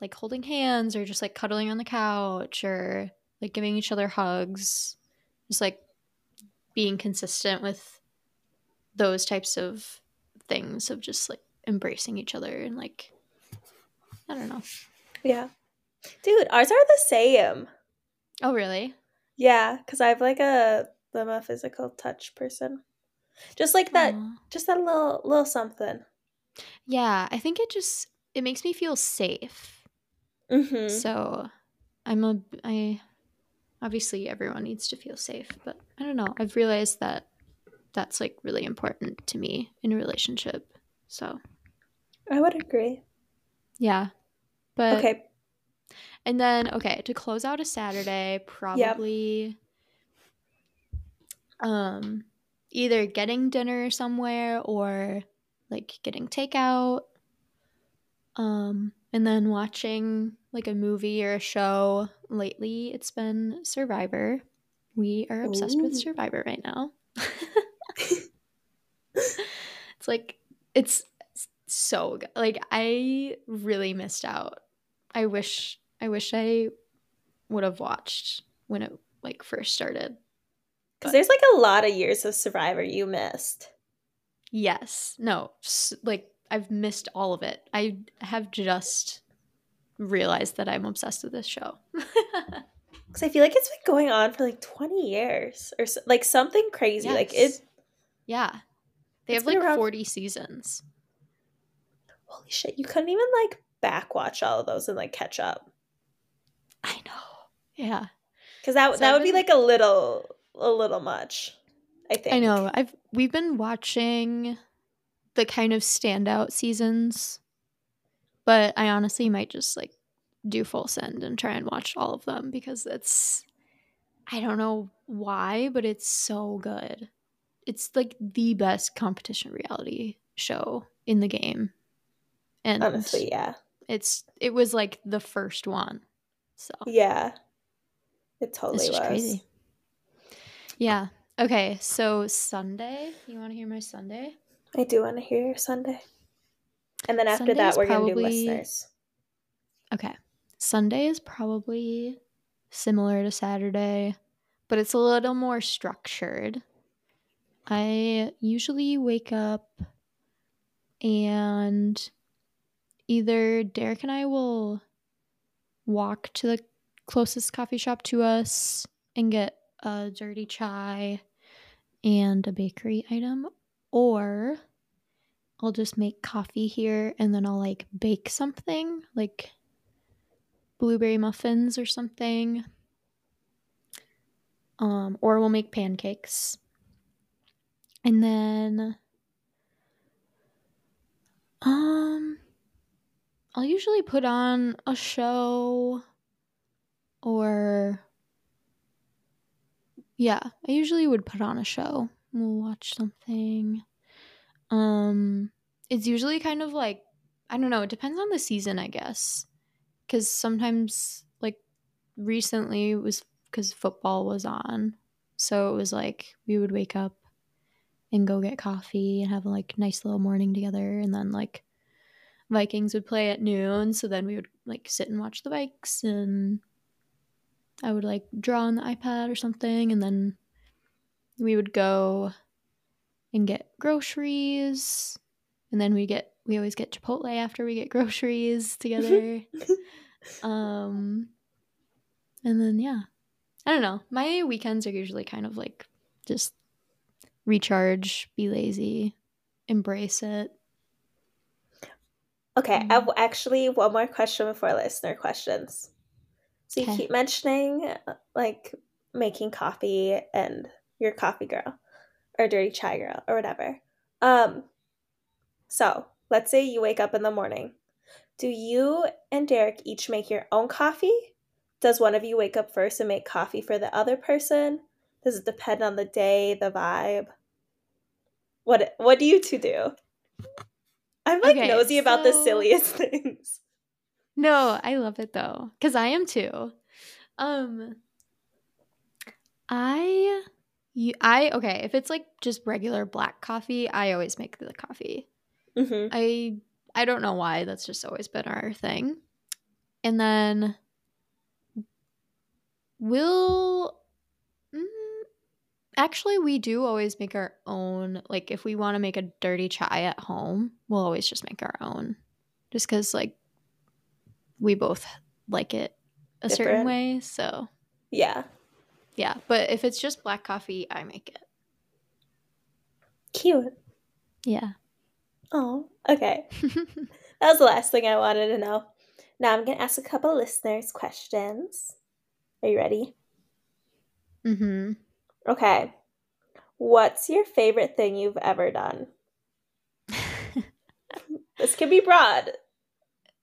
[SPEAKER 1] like holding hands or just like cuddling on the couch or like giving each other hugs. Just like being consistent with those types of things of just like embracing each other and like I don't know.
[SPEAKER 2] Yeah. Dude, ours are the same.
[SPEAKER 1] Oh really?
[SPEAKER 2] Yeah, because I have like a I'm a physical touch person. Just like that Aww. just that little little something.
[SPEAKER 1] Yeah, I think it just it makes me feel safe.
[SPEAKER 2] Mm-hmm.
[SPEAKER 1] So I'm a I obviously everyone needs to feel safe, but I don't know. I've realized that that's like really important to me in a relationship. So
[SPEAKER 2] I would agree.
[SPEAKER 1] Yeah. But
[SPEAKER 2] Okay.
[SPEAKER 1] And then okay, to close out a Saturday, probably yep. um either getting dinner somewhere or like getting takeout. Um and then watching like a movie or a show. Lately, it's been Survivor. We are obsessed Ooh. with Survivor right now. it's like it's so good. Like I really missed out. I wish I wish I would have watched when it like first started.
[SPEAKER 2] Cuz there's like a lot of years of Survivor you missed.
[SPEAKER 1] Yes. No. Like I've missed all of it. I have just realized that I'm obsessed with this show.
[SPEAKER 2] Because I feel like it's been going on for like 20 years or so, like something crazy. Yes. Like it.
[SPEAKER 1] Yeah. They have like around... 40 seasons.
[SPEAKER 2] Holy shit. You couldn't even like back watch all of those and like catch up.
[SPEAKER 1] I know. Yeah.
[SPEAKER 2] Because that, so that would been... be like a little, a little much. I think.
[SPEAKER 1] I know. I've, we've been watching the kind of standout seasons but I honestly might just like do full send and try and watch all of them because it's I don't know why, but it's so good. it's like the best competition reality show in the game. And
[SPEAKER 2] Honestly, yeah.
[SPEAKER 1] It's it was like the first one. So
[SPEAKER 2] Yeah. It totally was.
[SPEAKER 1] crazy. Yeah. Okay, so Sunday. You want to hear my Sunday?
[SPEAKER 2] I do want to hear your Sunday. And then after
[SPEAKER 1] Sunday
[SPEAKER 2] that we're gonna do
[SPEAKER 1] probably-
[SPEAKER 2] listeners.
[SPEAKER 1] Okay. Sunday is probably similar to Saturday, but it's a little more structured. I usually wake up and either Derek and I will walk to the closest coffee shop to us and get a dirty chai and a bakery item, or I'll just make coffee here and then I'll like bake something like blueberry muffins or something. Um, or we'll make pancakes. And then um I'll usually put on a show or yeah, I usually would put on a show. We'll watch something. Um it's usually kind of like I don't know, it depends on the season, I guess. Cuz sometimes like recently it was cuz football was on. So it was like we would wake up and go get coffee and have like nice little morning together and then like Vikings would play at noon, so then we would like sit and watch the Vikes and I would like draw on the iPad or something and then we would go and get groceries and then we get we always get Chipotle after we get groceries together. um and then yeah. I don't know. My weekends are usually kind of like just recharge, be lazy, embrace it.
[SPEAKER 2] Okay, I
[SPEAKER 1] Mm.
[SPEAKER 2] have actually one more question before listener questions. So you
[SPEAKER 1] Okay.
[SPEAKER 2] keep mentioning uh, like making coffee and your coffee girl or dirty chai girl or whatever. Um so let's say you wake up in the morning. Do you and Derek each make your own coffee? Does one of you wake up first and make coffee for the other person? Does it depend on the day, the vibe? What what do you two do? I'm like
[SPEAKER 1] Okay,
[SPEAKER 2] nosy about the silliest things.
[SPEAKER 1] No, I love it though, cuz I am too. Um I you I okay, if it's like just regular black coffee, I always make the coffee.
[SPEAKER 2] hmm
[SPEAKER 1] I I don't know why, that's just always been our thing. And then we'll mm, actually we do always make our own like if we want to make a dirty chai at home, we'll always just make our own. Just cuz like we both like it a certain way, so
[SPEAKER 2] Yeah.
[SPEAKER 1] Yeah, but if it's just black coffee, I make it.
[SPEAKER 2] Cute.
[SPEAKER 1] Yeah.
[SPEAKER 2] Oh, okay. That was the last thing I wanted to know. Now I'm going to ask a couple listeners questions. Are you ready?
[SPEAKER 1] Mm mhm.
[SPEAKER 2] Okay. What's your favorite thing you've ever done? This can be broad.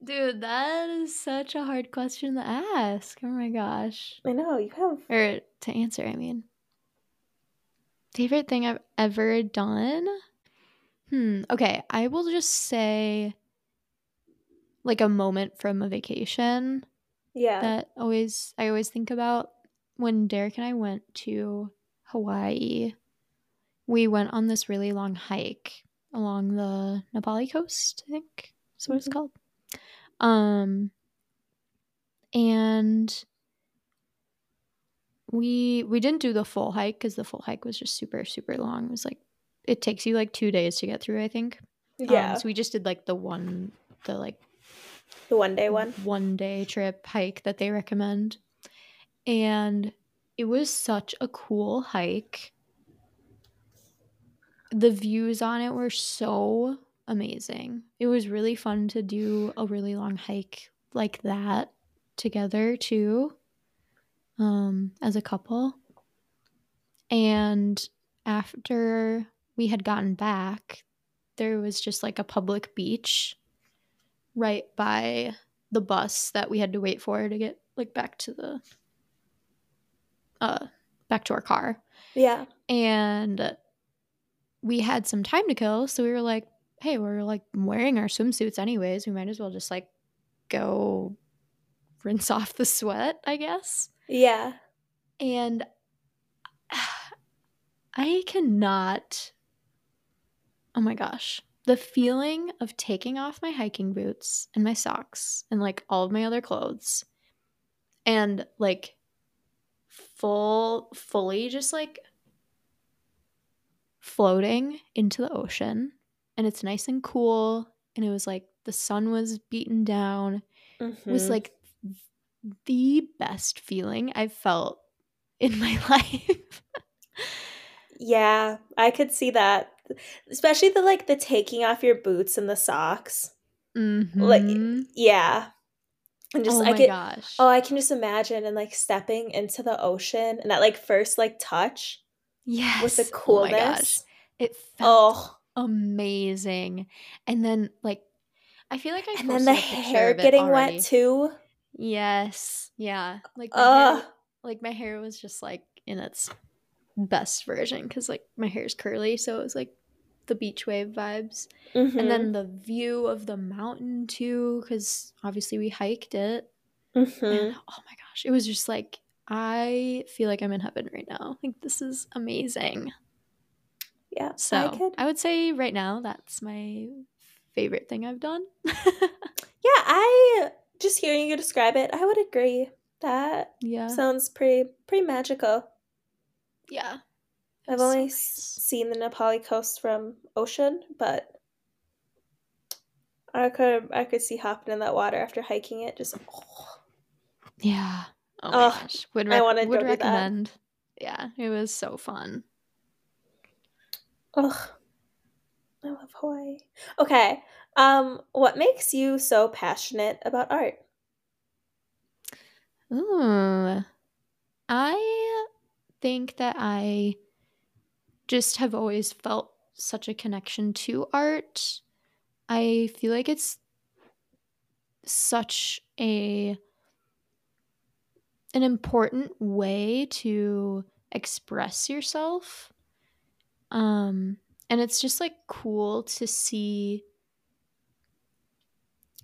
[SPEAKER 1] Dude, that is such a hard question to ask. Oh my gosh.
[SPEAKER 2] I know, you have.
[SPEAKER 1] Or to answer, I mean. Favorite thing I've ever done? Hmm. Okay. I will just say like a moment from a vacation
[SPEAKER 2] Yeah.
[SPEAKER 1] that always I always think about when Derek and I went to Hawaii. We went on this really long hike along the Na Pali coast, I think. That's what it's
[SPEAKER 2] Mhm.
[SPEAKER 1] called. Um and we we didn't do the full hike because the full hike was just super super long. It was like it takes you like two days to get through. I think. Um,
[SPEAKER 2] yeah.
[SPEAKER 1] so we just did like the one the like
[SPEAKER 2] the one day one.
[SPEAKER 1] one day trip hike that they recommend. And it was such a cool hike. The views on it were so amazing. It was really fun to do a really long hike like that together too. Um as a couple. And after we had gotten back, there was just like a public beach right by the bus that we had to wait for to get like back to the uh back to our car
[SPEAKER 2] Yeah.
[SPEAKER 1] and we had some time to kill, so we were like, hey, we're like wearing our swimsuits anyways. We might as well just like go rinse off the sweat, I guess.
[SPEAKER 2] Yeah.
[SPEAKER 1] And I cannot. Oh my gosh. The feeling of taking off my hiking boots and my socks and like all of my other clothes and like full, fully just like floating into the ocean and it's nice and cool and it was like the sun was beaten down mm-hmm. was like the best feeling I've felt in my life.
[SPEAKER 2] yeah, I could see that. Especially the like the taking off your boots and the socks. Mm-hmm. Like yeah. And just oh I get gosh. oh, I can just imagine and like stepping into the ocean and that like first like touch.
[SPEAKER 1] Yes.
[SPEAKER 2] With the coolness.
[SPEAKER 1] Oh it felt oh. Amazing. And then like I feel like I
[SPEAKER 2] And then the hair getting already. wet too.
[SPEAKER 1] Yes. Yeah. Like my, hair, like my hair was just like in its best version because like my hair is curly, so it was like the beach wave vibes. Mm-hmm. And then the view of the mountain too, because obviously we hiked it. Mm-hmm. And oh my gosh, it was just like I feel like I'm in heaven right now. Like this is amazing.
[SPEAKER 2] Yeah.
[SPEAKER 1] So I, could... I would say right now that's my favorite thing I've done.
[SPEAKER 2] yeah, I just hearing you describe it, I would agree. That
[SPEAKER 1] yeah
[SPEAKER 2] sounds pretty pretty magical.
[SPEAKER 1] Yeah.
[SPEAKER 2] I've only so nice. seen the Na Pali coast from ocean, but I could I could see hopping in that water after hiking it. Just oh.
[SPEAKER 1] yeah. Oh my oh, gosh, would rec- I want to would recommend. Yeah, it was so fun.
[SPEAKER 2] Ugh, I love Hawaii. Okay, um, what makes you so passionate about art?
[SPEAKER 1] Ooh, I think that I just have always felt such a connection to art. I feel like it's such a an important way to express yourself. Um and it's just like cool to see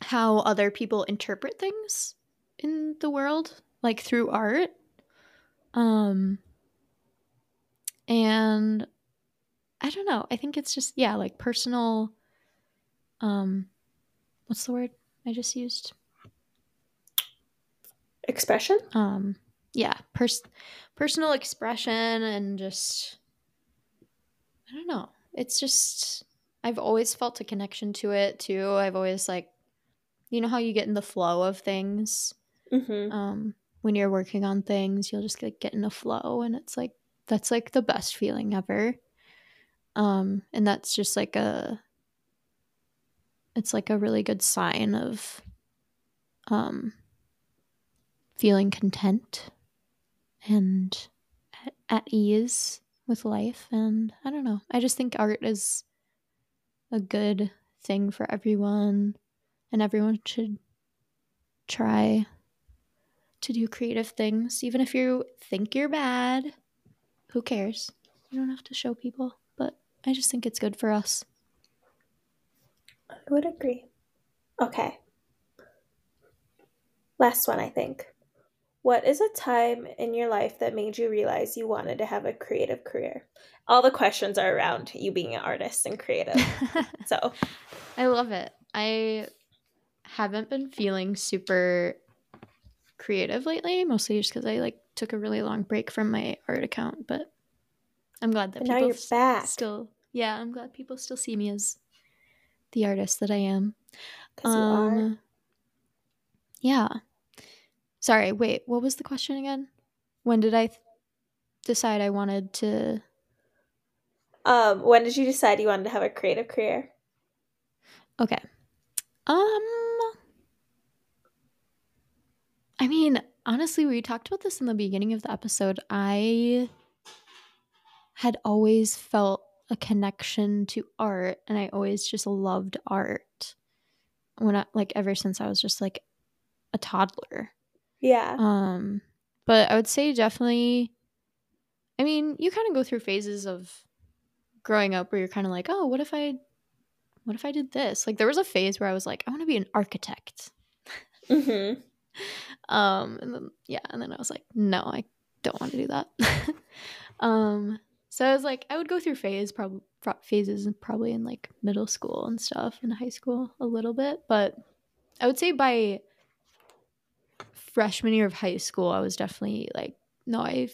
[SPEAKER 1] how other people interpret things in the world like through art. Um and i don't know. I think it's just yeah like personal um what's the word i just used?
[SPEAKER 2] Expression?
[SPEAKER 1] Um yeah pers- personal expression and just i don't know. It's just i've always felt a connection to it too. I've always like you know how you get in the flow of things? Mm-hmm. um, when you're working on things you'll just like, get in a flow and it's like that's like the best feeling ever. Um, and that's just like a it's like a really good sign of um, feeling content and at, at ease with life and i don't know i just think art is a good thing for everyone and everyone should try to do creative things. Even if you think you're bad, who cares? You don't have to show people, but I just think it's good for us.
[SPEAKER 2] I would agree. Okay. Last one, I think. What is a time in your life that made you realize you wanted to have a creative career? All the questions are around you being an artist and creative. so
[SPEAKER 1] I love it. I haven't been feeling super creative lately, mostly just because I like took a really long break from my art account. But I'm glad that
[SPEAKER 2] but people now you're back.
[SPEAKER 1] still, yeah, I'm glad people still see me as the artist that I am.
[SPEAKER 2] Um, you are.
[SPEAKER 1] Yeah. Sorry, wait, what was the question again? When did I th- decide I wanted to?
[SPEAKER 2] Um, when did you decide you wanted to have a creative career?
[SPEAKER 1] Okay. Um, I mean, honestly, we talked about this in the beginning of the episode. I had always felt a connection to art and I always just loved art. When I like ever since I was just like a toddler.
[SPEAKER 2] Yeah.
[SPEAKER 1] Um but I would say definitely I mean, you kind of go through phases of growing up where you're kind of like, oh, what if I, what if I did this? Like there was a phase where I was like, I want to be an architect. Mm-hmm. um, and then yeah, and then I was like, no, I don't want to do that. um, so I was like, I would go through phase probably phases probably in like middle school and stuff, in high school a little bit, but I would say by freshman year of high school, I was definitely like, no, I,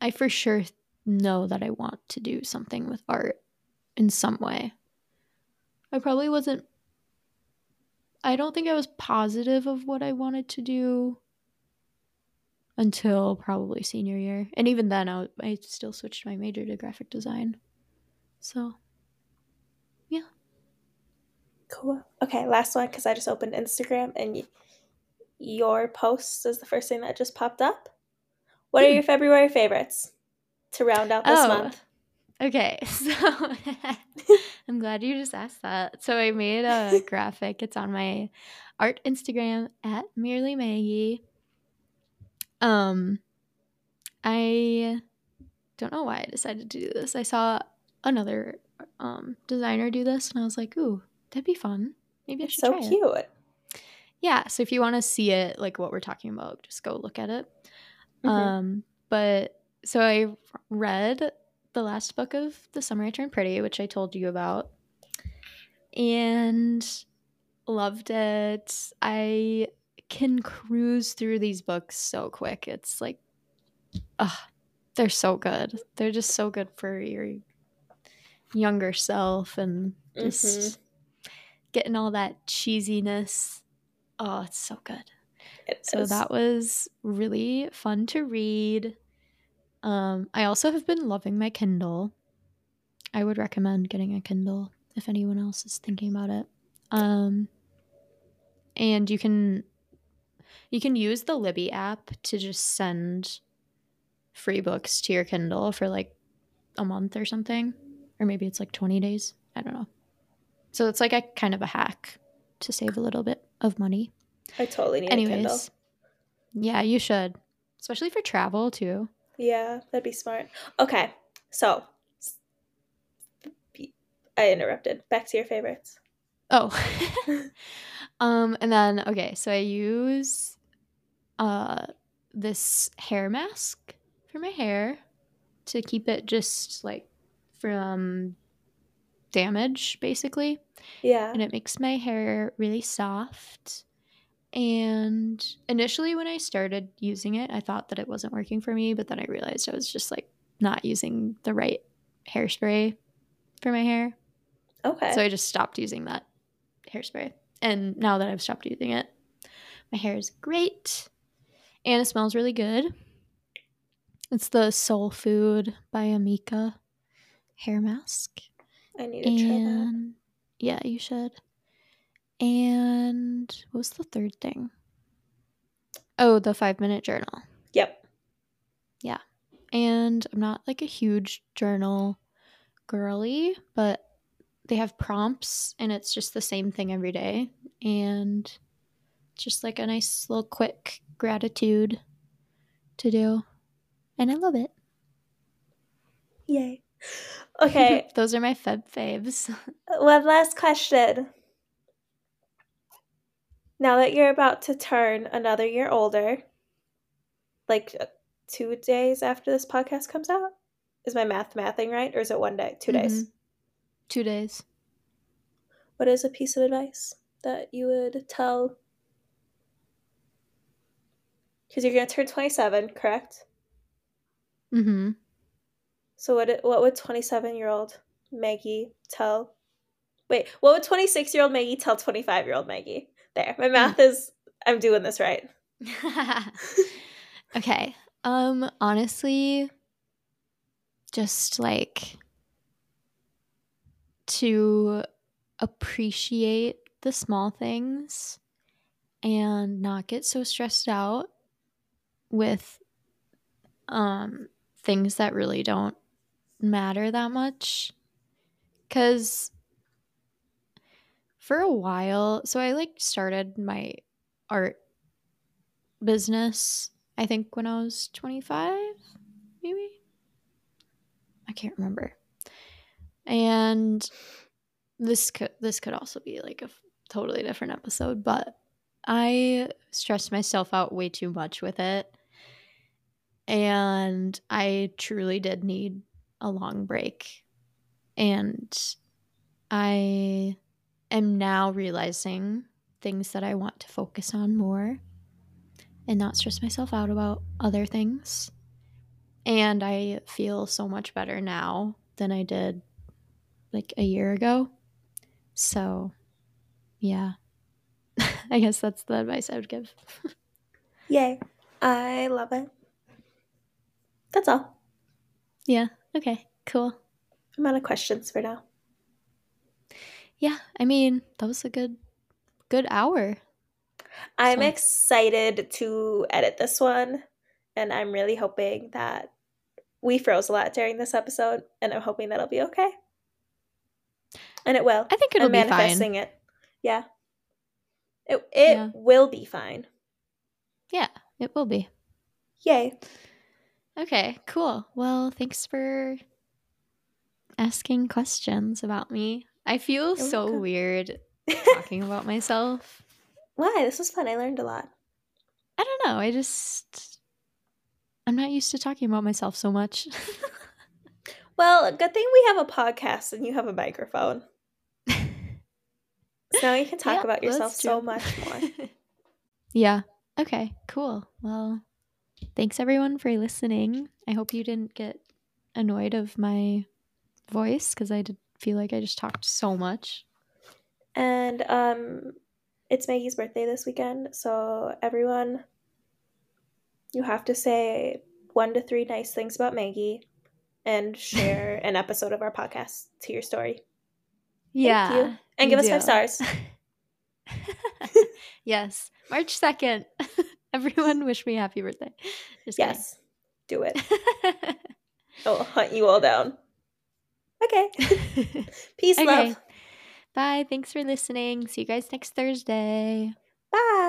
[SPEAKER 1] I for sure know that I want to do something with art in some way. I probably wasn't I don't think I was positive of what I wanted to do until probably senior year. And even then I, I still switched my major to graphic design. So yeah.
[SPEAKER 2] Cool. Okay, last one cuz I just opened Instagram and your post is the first thing that just popped up. What are hmm. your February favorites? to round out this oh, month?
[SPEAKER 1] Okay, so I'm glad you just asked that. So I made a graphic. It's on my art Instagram at merely Maggie. Um, I don't know why I decided to do this. I saw another um designer do this, and I was like, "Ooh, that'd be fun. Maybe I should." Try." So cute. It. Yeah. So if you want to see it, like what we're talking about, just go look at it. Mm-hmm. Um, but so I read the last book of The Summer I Turned Pretty, which I told you about, and loved it. I can cruise through these books so quick. It's like, ah, they're so good. They're just so good for your younger self and just mm-hmm. getting all that cheesiness. Oh, it's so good. It so is. that was really fun to read. Um, I also have been loving my Kindle. I would recommend getting a Kindle if anyone else is thinking about it. Um, and you can you can use the Libby app to just send free books to your Kindle for like a month or something, or maybe it's like 20 days. I don't know. So it's like a kind of a hack to save a little bit of money.
[SPEAKER 2] I totally need Anyways, a Kindle.
[SPEAKER 1] Yeah, you should. Especially for travel too.
[SPEAKER 2] Yeah, that'd be smart. Okay, so I interrupted. Back to your favorites.
[SPEAKER 1] Oh. um and then okay, so I use uh this hair mask for my hair to keep it just like from damage basically.
[SPEAKER 2] Yeah.
[SPEAKER 1] And it makes my hair really soft and initially, when I started using it, I thought that it wasn't working for me, but then I realized I was just like not using the right hairspray for my hair.
[SPEAKER 2] Okay.
[SPEAKER 1] So I just stopped using that hairspray. And now that I've stopped using it, my hair is great and it smells really good. It's the Soul Food by Amika hair mask.
[SPEAKER 2] I need to and, try that.
[SPEAKER 1] Yeah, you should. And what was the third thing? Oh, the five minute journal.
[SPEAKER 2] Yep.
[SPEAKER 1] Yeah. And I'm not like a huge journal girly, but they have prompts and it's just the same thing every day. And just like a nice little quick gratitude to do. And I love it.
[SPEAKER 2] Yay. Okay.
[SPEAKER 1] Those are my feb faves.
[SPEAKER 2] One last question now that you're about to turn another year older, like uh, two days after this podcast comes out, is my math mathing right, or is it one day, 2 mm-hmm. days?
[SPEAKER 1] Two days.
[SPEAKER 2] What is a piece of advice that you would tell? Because you're gonna turn twenty-seven, correct?
[SPEAKER 1] Mm-hmm.
[SPEAKER 2] So what? What would twenty-seven-year-old Maggie tell? Wait, what would twenty-six-year-old Maggie tell twenty-five-year-old Maggie? There. My math is I'm doing this right.
[SPEAKER 1] okay. Um honestly just like to appreciate the small things and not get so stressed out with um things that really don't matter that much cuz for a while, so I like started my art business, I think when I was 25, maybe. I can't remember. And this could this could also be like a totally different episode, but I stressed myself out way too much with it. And I truly did need a long break. And I am now realizing things that I want to focus on more and not stress myself out about other things. And I feel so much better now than I did like a year ago. So, yeah. I guess that's the advice I would give.
[SPEAKER 2] Yay. I love it. That's all.
[SPEAKER 1] Yeah. Okay. Cool.
[SPEAKER 2] I'm out of questions for now.
[SPEAKER 1] Yeah. I mean, that was a good, good hour.
[SPEAKER 2] I'm so. excited to edit this one, and I'm really hoping that we froze a lot during this episode, and I'm hoping that'll be okay. And it will.
[SPEAKER 1] I think it'll I'm be manifesting fine.
[SPEAKER 2] it. Yeah. It it yeah. will be fine.
[SPEAKER 1] Yeah, it will be.
[SPEAKER 2] Yay.
[SPEAKER 1] Okay, cool. Well, thanks for asking questions about me. I feel You're so welcome. weird talking about myself.
[SPEAKER 2] Why? This was fun. I learned a lot.
[SPEAKER 1] I don't know. I just I'm not used to talking about myself so much.
[SPEAKER 2] well, good thing we have a podcast and you have a microphone. so now you can talk yeah, about yourself so much more.
[SPEAKER 1] yeah. Okay, cool. Well, thanks everyone for listening. I hope you didn't get annoyed of my voice because I did feel like I just talked so much.
[SPEAKER 2] And um it's Maggie's birthday this weekend, so everyone, you have to say one to three nice things about Maggie and share an episode of our podcast to your story.
[SPEAKER 1] Yeah. Thank you.
[SPEAKER 2] And give do. us five stars.
[SPEAKER 1] yes. March 2nd. Everyone wish me happy birthday.
[SPEAKER 2] Just yes. Kidding. Do it. I'll hunt you all down. Okay. Peace, okay. love.
[SPEAKER 1] Bye. Thanks for listening. See you guys next Thursday.
[SPEAKER 2] Bye.